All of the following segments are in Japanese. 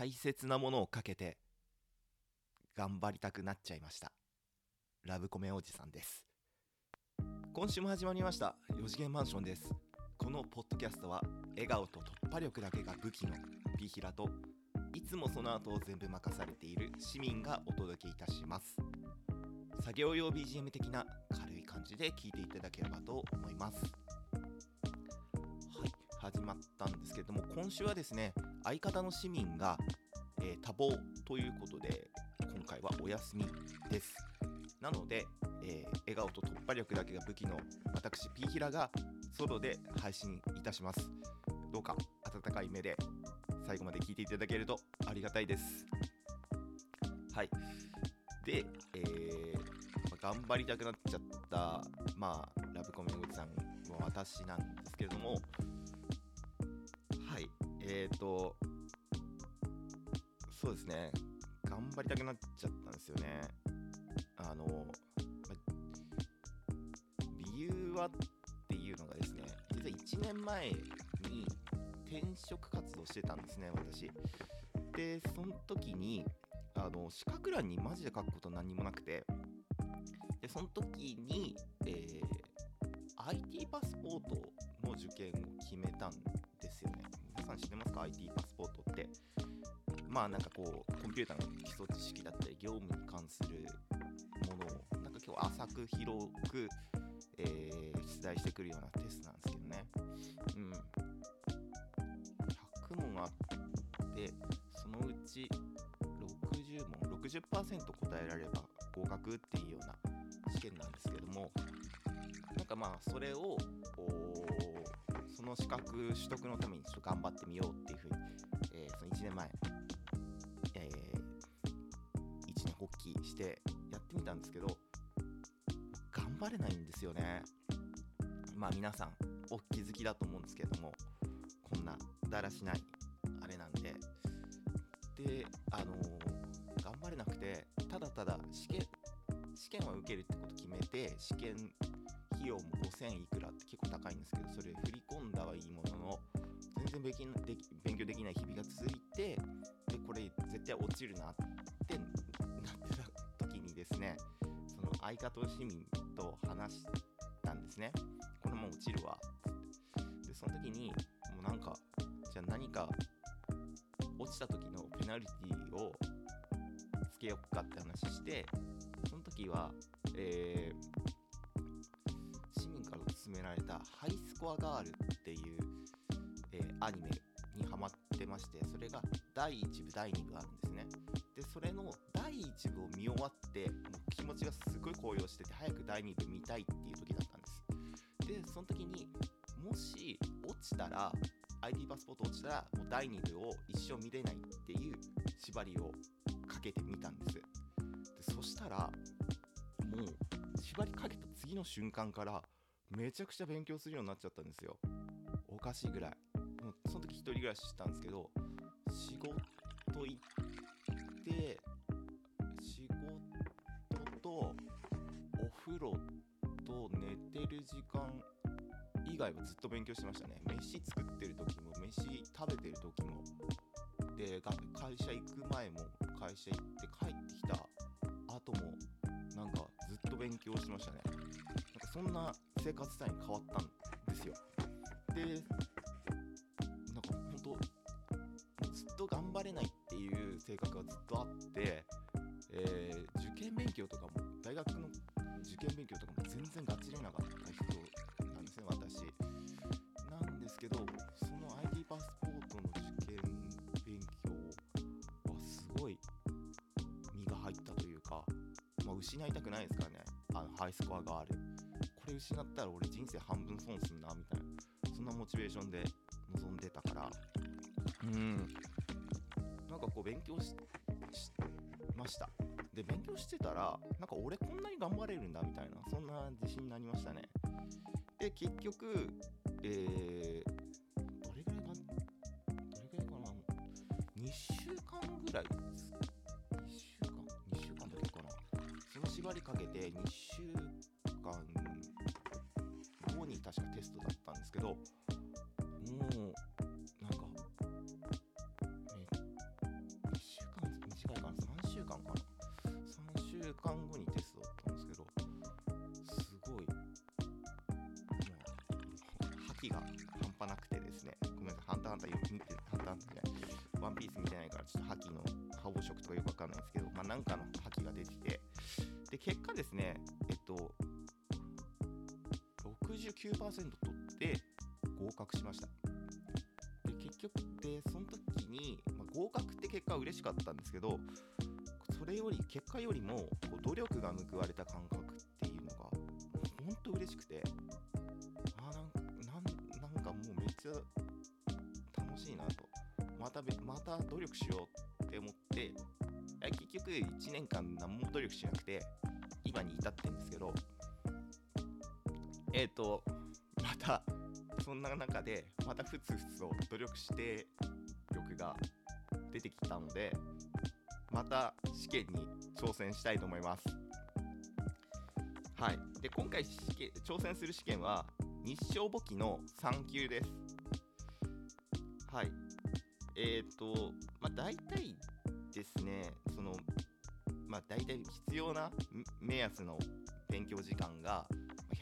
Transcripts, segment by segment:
大切なものをかけて頑張りたくなっちゃいました。ラブコメおじさんです。今週も始まりました4次元マンションです。このポッドキャストは笑顔と突破力だけが武器のピヒラといつもその後を全部任されている市民がお届けいたします。作業用 BGM 的な軽い感じで聞いていただければと思います。はい始まったんですけれども今週はですね相方の市民が、えー、多忙ということで今回はお休みです。なので、えー、笑顔と突破力だけが武器の私ピーヒラがソロで配信いたします。どうか温かい目で最後まで聞いていただけるとありがたいです。はい。で、えー、頑張りたくなっちゃったまあラブコメおじさんは私なんですけれどもはいえーとそうですね。頑張りたくなっちゃったんですよね。あの、理由はっていうのがですね実は1年前に転職活動してたんですね私。でその時にあの資格欄にマジで書くこと何もなくて。でその時に、えー、IT パスポートの受験を決めたん知ってますか？IT パスポートって。まあなんかこうコンピューターの基礎知識だったり業務に関するものをなんか今日浅く広く、えー、出題してくるようなテストなんですけどね。うん。100問あってそのうち60問60%答えられれば合格っていうような試験なんですけども。なんかまあそれをその資格取得のためにちょっと頑張ってみようっていうふうに、えー、その1年前、えー、一年発起してやってみたんですけど頑張れないんですよね。まあ皆さんお気づきだと思うんですけれどもこんなだらしないあれなんで。であのー、頑張れなくてただただ試験試験は受けるってこと決めて試験費用も5000いくらって結構高いんですけどそれ振り込んだはいいものの全然勉強でき勉強できない日々が続いてでこれ絶対落ちるなってなってた時にですねその相方市民と話したんですね。これも落ちるわ。ってでその時にもうなんかじゃあ何か落ちた時のペナルティをつけよっかって話してその時は、えー、勧められたハイスコアガールっていう、えー、アニメにハマってましてそれが第1部第2部あるんですね。でそれの第1部を見終わってもう気持ちがすごい高揚してて早く第2部見たいっていう時だったんです。でその時にもし落ちたら ID パスポート落ちたらもう第2部を一生見れないっていう縛りをかけてみたんです。でそしたらもう縛りかけた次の瞬間からめちゃくちゃ勉強するようになっちゃったんですよ。おかしいぐらい。もうその時1人暮らししたんですけど仕事行って仕事とお風呂と寝てる時間以外はずっと勉強してましたね。飯作ってる時も飯食べてる時も。で会社行く前も会社行って帰ってきた後もなんかずっと勉強しましたね。なんかそんな生活スタイルに変わったんですよ。でなんか本当ずっと頑張れないっていう性格がずっとあって、えー、受験勉強とかも大学の受験勉強とかも全然ガチれなかった人なんですね私。なんですけどその ID パスポートの受験勉強はすごい身が入ったというか、まあ、失いたくないですからね。あのハイスコアがある。れ失ったら俺人生半分損すんなみたいな。そんなモチベーションで臨んでたから。うん。なんかこう勉強しました。で勉強してたらなんか俺こんなに頑張れるんだみたいな。そんな自信になりましたね。で結局えー、どれぐらいかどれぐらいかな。2週間ぐらい。です2週間？2週間だけかな。その縛りかけて2週ストだったんですけどもうなんか、1週間短いかな？3週間かな？3週間後にテストだったんですけどすごいもう覇気が半端なくてですねごめんなさい「ハンターハンター」見てハンターハンターじゃない「ワンピース見てないからちょっと覇気の覇王色とかよくわかんないんですけど、まあ、なんかの覇気が出ててで結果ですねえっと69%果嬉しかったんですけど、それより、結果よりも、こう努力が報われた感覚っていうのが、ほんと嬉しくて、あなんか、なんなんかもうめっちゃ楽しいなと。また、また努力しようって思って、結局1年間何も努力しなくて、今に至ってんですけど、えっ、ー、と、また、そんな中で、またふつふつと努力して力が出てきたので、また試験に挑戦したいと思います。はい。で、今回試験挑戦する試験は、日照簿記の3級です。はい。えっ、ー、と、まあ、大体ですね、その、まあ、大体必要な目安の勉強時間が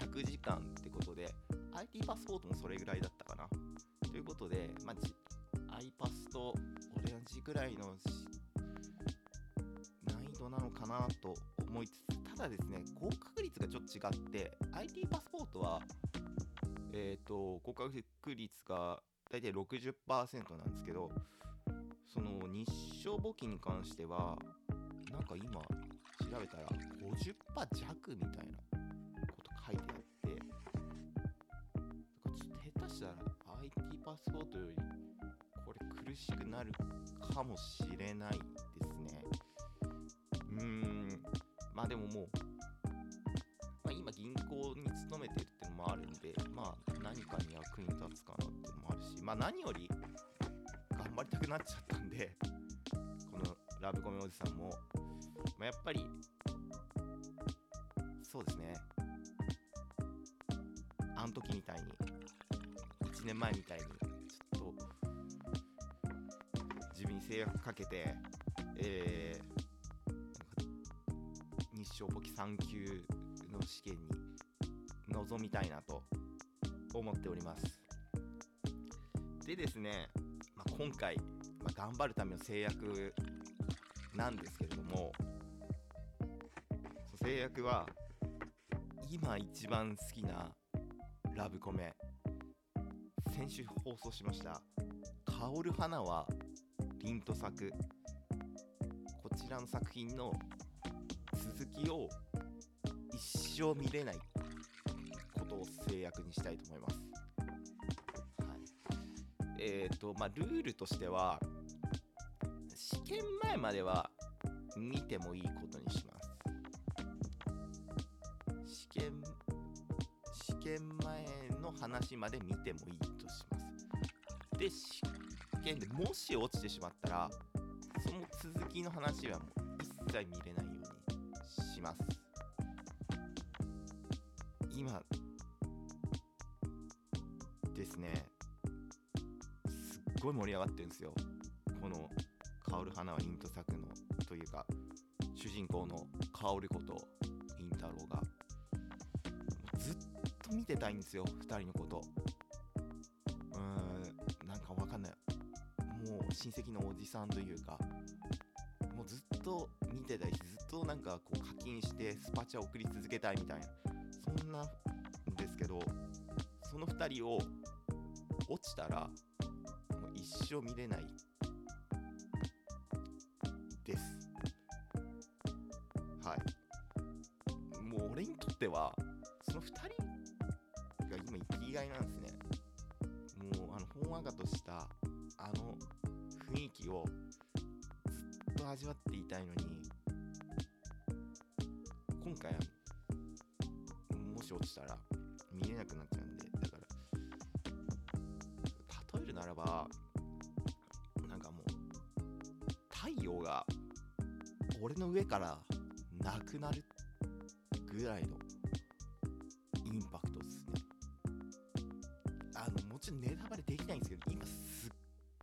100時間ってことで、IT パスポートもそれぐらいだったかな。ということで、まあ、アイパスと同じぐらいの難易度なのかなと思いつつ、ただですね、合格率がちょっと違って、IT パスポートは、えっ、ー、と、合格率が大体60%なんですけど、その日照簿記に関しては、なんか今調べたら50%弱みたいなこと書いてあって、だからちょっと下手したら IT パスポートより苦しくなるかもしれないですね。うーん、まあでももう、まあ、今銀行に勤めてるっていうのもあるんで、まあ何かに役に立つかなっていうのもあるし、まあ何より頑張りたくなっちゃったんで、このラブコメおじさんも、まあ、やっぱり、そうですね。あの時みたいに、1年前みたいに、制約かけて、えー、日照簿記3級の試験に臨みたいなと思っております。でですね、まあ、今回、まあ、頑張るための制約なんですけれども制約は今一番好きなラブコメ先週放送しました「香る花は凛と咲く」こちらの作品の続きを一生見れないことを制約にしたいと思います。はい、えっ、ー、とまあルールとしては試験前までは見てもいいことにします。試験、試験前の話まで見てもいいとします。で、試験でもし落ちてしまったら、その続きの話はもう一切見れないようにします。今ですね、すっごい盛り上がってるんですよ。この香る花は凛と咲くのというか主人公の薫こと凛太郎がずっと見てたいんですよ2人のこと親戚のおじさんというかもうずっと見てたいしずっとなんかこう課金してスパチャ送り続けたいみたいなそんなんですけどその2人を落ちたらもう一生見れないです。はい。もう俺にとっては、その2人が今生きがいなんですね。もうあの、ほんわかとした、をずっと味わっていたいのに、今回、もし落ちたら見れなくなっちゃうんで、だから、例えるならば、なんかもう、太陽が俺の上からなくなるぐらいのインパクトですね。あの、もちろんネタバレできないんですけど、今すっ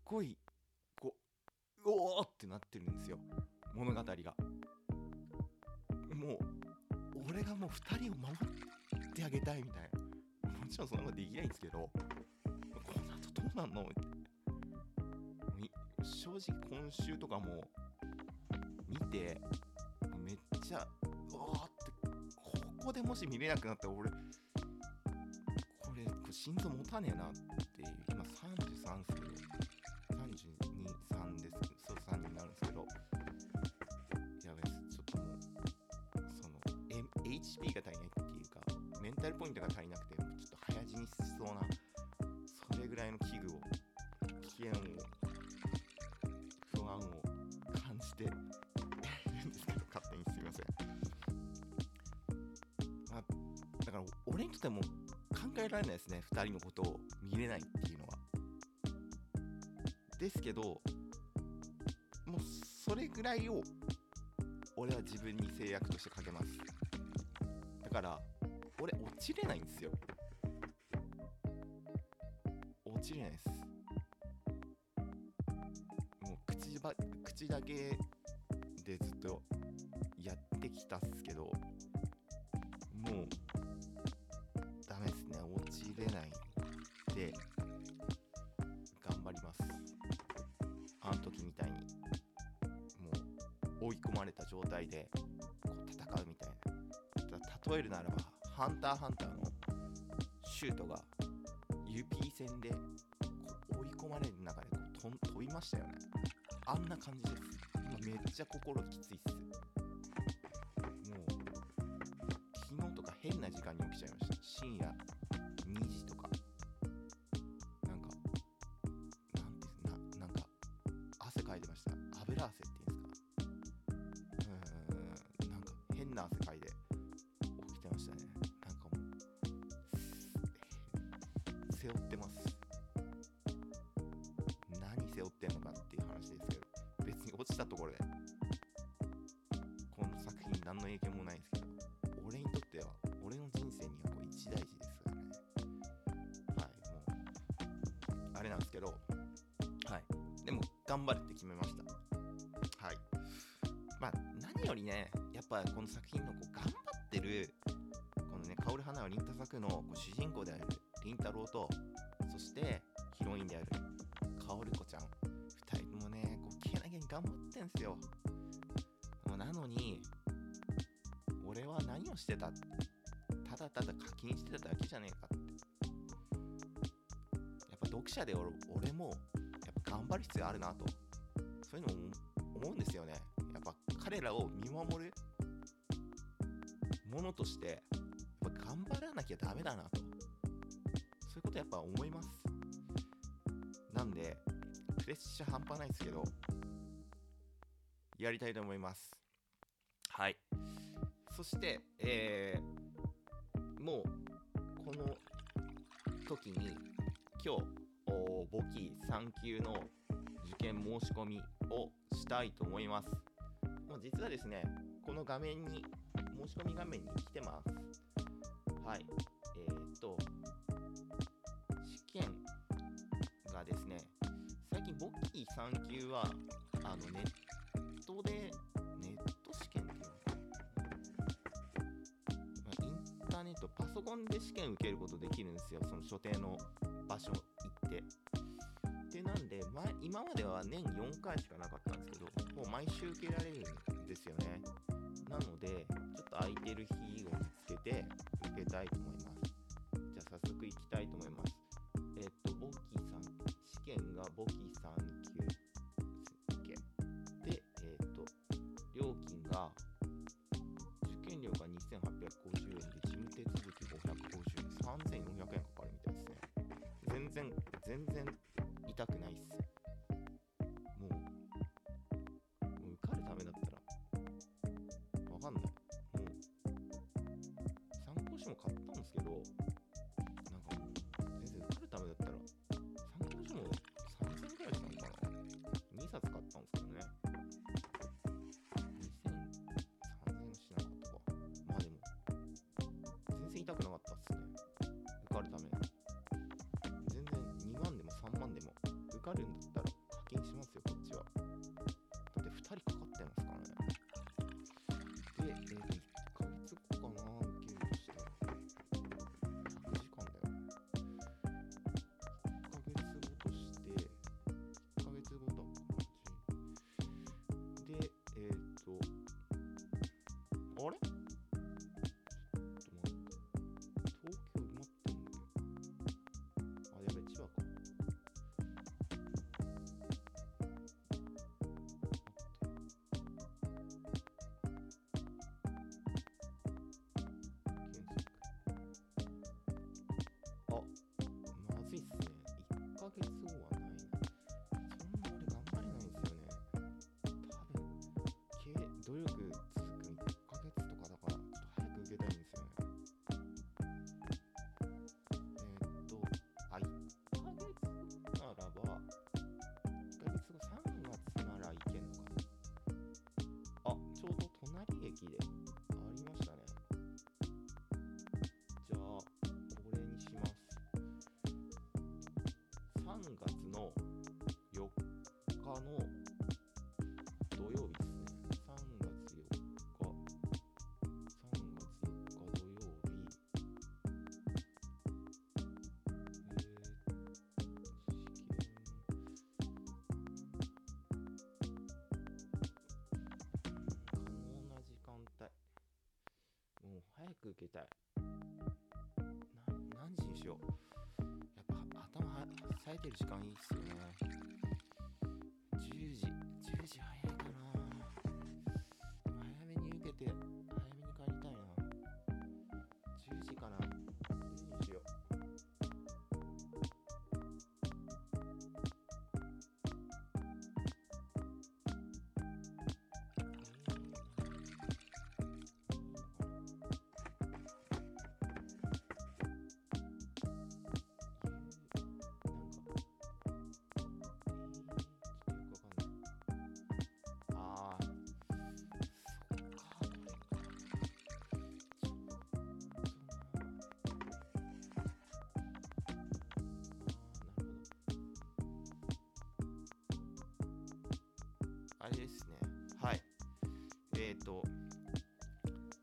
ごい、う、うおってなってるんですよ。物語が。もう、俺がもう2人を守ってあげたいみたいな。もちろんそんなことできないんですけど、この後どうなんの正直今週とかも見てめっちゃうわーってここでもし見れなくなったら俺これ心臓持たねえなっていう今33で HP が足りないっていうかメンタルポイントが足りなくてちょっと早死にしそうなそれぐらいの器具を危険を不安を感じているんですけど勝手にすいません、まあ、だから俺にとっても考えられないですね2人のことを見れないっていうのは。ですけどもうそれぐらいを俺は自分に制約としてかけます。ちれないんですよ。落ちれないです。もう口ば口だけでずっとやってきたっすけどもうダメですね。落ちれないで頑張ります。あの時みたいに。もう追い込まれた状態でこう戦うみたいな。例えるならば「ハンターハンター」のシュートが指線で追い込まれる中でこう飛びましたよね。あんな感じです。今めっちゃ心きついっす。もう昨日とか変な時間に起きちゃいました。深夜2時とか。なんかなんてななんか汗かいてました。油汗。背負ってます。何背負ってんのかっていう話ですけど別に落ちたところで。この作品何の影響もないですけど俺にとっては俺の人生にはこう一大事ですからね。はいもうあれなんですけどはい。でも頑張るって決めました。はい。まあ何よりねやっぱこの作品のこう頑張ってるこのね薫花は凛太作のこう主人公である太郎とそしてヒロインである薫子ちゃん。2人ともねこうけなげに頑張ってんすよ。なのに俺は何をしてたただただ課金してただけじゃねえかって。やっぱ読者で俺もやっぱ頑張る必要あるなと。そういうのも思うんですよね。やっぱ彼らを見守るものとしてやっぱ頑張らなきゃダメだなことやっぱ思います。なんでプレッシャー半端ないですけどやりたいと思います。はい。そしてえー、もうこの時に今日お簿記3級の受験申し込みをしたいと思います。もう実はですねこの画面に申し込み画面に来てます。はい近簿記3級はあのネットでネット試験っていうのか、ま、インターネットパソコンで試験受けることできるんですよ。その所定の場所行って。でなんで前今までは年4回しかなかったんですけどもう毎週受けられるんですよね。なのでちょっと空いてる日を見つけて全然痛くないっす。るんだ努力続く1ヶ月とかだから、ちょっと早く受けたいんですよね。えー、っと、あ、1ヶ月ならば、1ヶ月後3月なら行けんのか。あ、ちょうど隣駅でありましたね。じゃあ、これにします。3月の4日の冴えてる時間いいっすよね。あれですね。はい。えっ、ー、と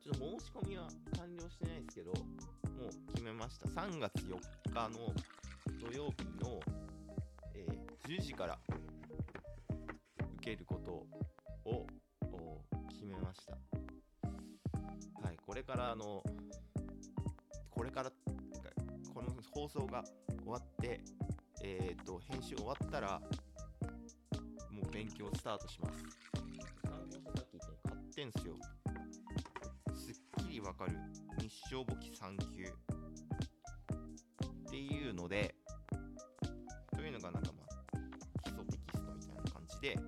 ちょっと申し込みは完了してないですけどもう決めました。3月4日の土曜日の、えー10時から受けることを決めました。はいこれからあのこれからこの放送が終わってえっ、と編集終わったら勉強スタートします。参考書さっき言って買ってんすよ。すっきりわかる。日照簿記3級。っていうのでというのがなんかまあ基礎テキストみたいな感じで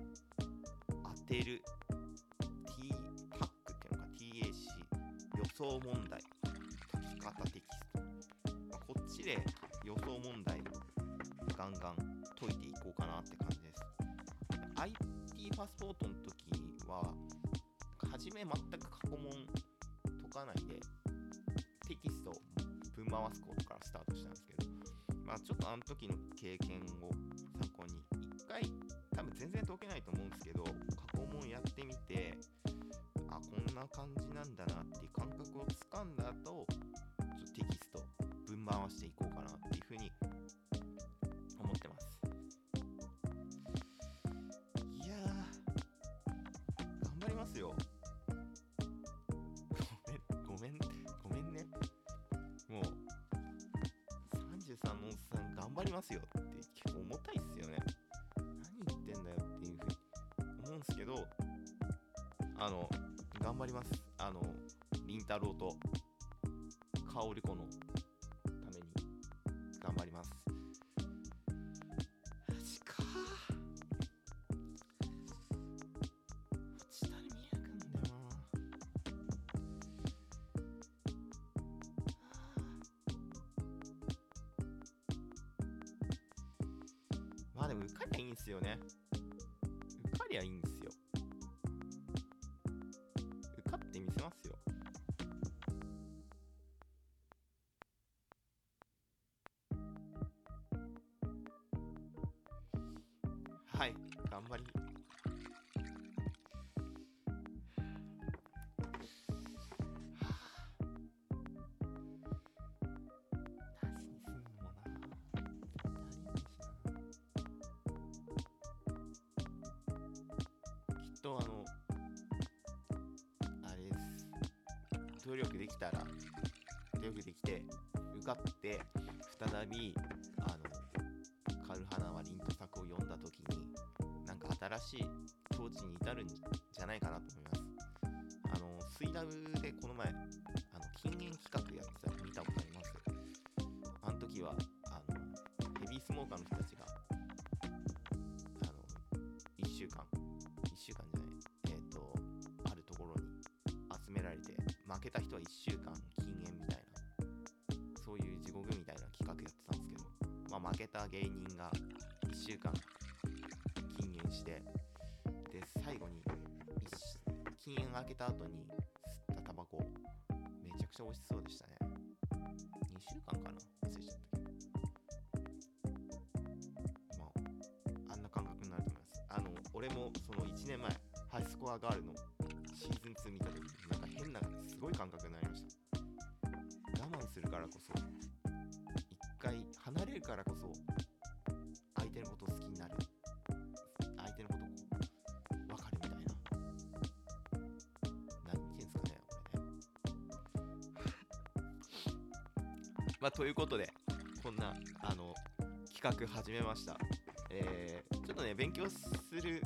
当てる。T タックっていうのか。TAC 予想問題。解き方テキスト、まあ、こっちで予想問題ガンガン解いていこうかなって感じ。です IT パスポートの時は初め全く過去問解かないでテキストをぶん回すことからスタートしたんですけどまあちょっとあの時の経験を参考に一回多分全然解けないと思うんですけど過去問やってみてあこんな感じなんだなっていう感覚をつかんだ後ますよって結構重たいっすよね。何言ってんだよっていうふうに思うんすけどあの頑張ります。あのりんたろーとかおりこのまあでも受かりゃいいんすよね。受かりゃいいんですよ。受かってみせますよ。かって再びあの「カルハナは凛と作」を読んだ時になんか新しい境地に至るんじゃないかなと思います。あの水ダブでこの前あの禁煙企画やってたの見たことあります？あの時はあのヘビースモーカーの人たちがあの1週間1週間じゃないえっ、とあるところに集められて負けた人は1週間負けた芸人が1週間禁煙してで最後に禁煙が明けた後に吸ったタバコめちゃくちゃ美味しそうでしたね。2週間かな？忘れちゃったけど。まああんな感覚になると思います。あの俺もその1年前ハイスコアガールのシーズン2見た時になんか変なすごい感覚になりました。我慢するからこそそ相手のこと好きになる相手のこと分かるみたいな何言ってんすかね俺ねまあということでこんなあの企画始めました。えーちょっとね、勉強する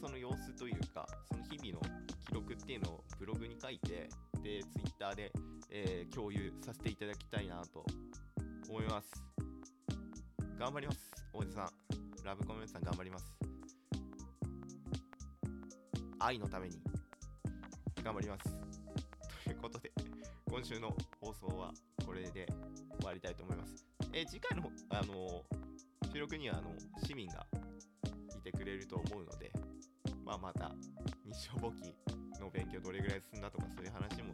その様子というか、その日々の記録っていうのをブログに書いて、で、ツイッターで、えー共有させていただきたいなと思います。頑張ります、おじさん。ラブコメントさん頑張ります。愛のために頑張ります。ということで、今週の放送はこれで終わりたいと思います。え次回の、あの収録にはあの市民がいてくれると思うので、まあ、また日照簿記の勉強どれぐらい進んだとかそういう話も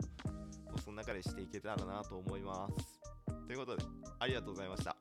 その中でしていけたらなと思います。ということで、ありがとうございました。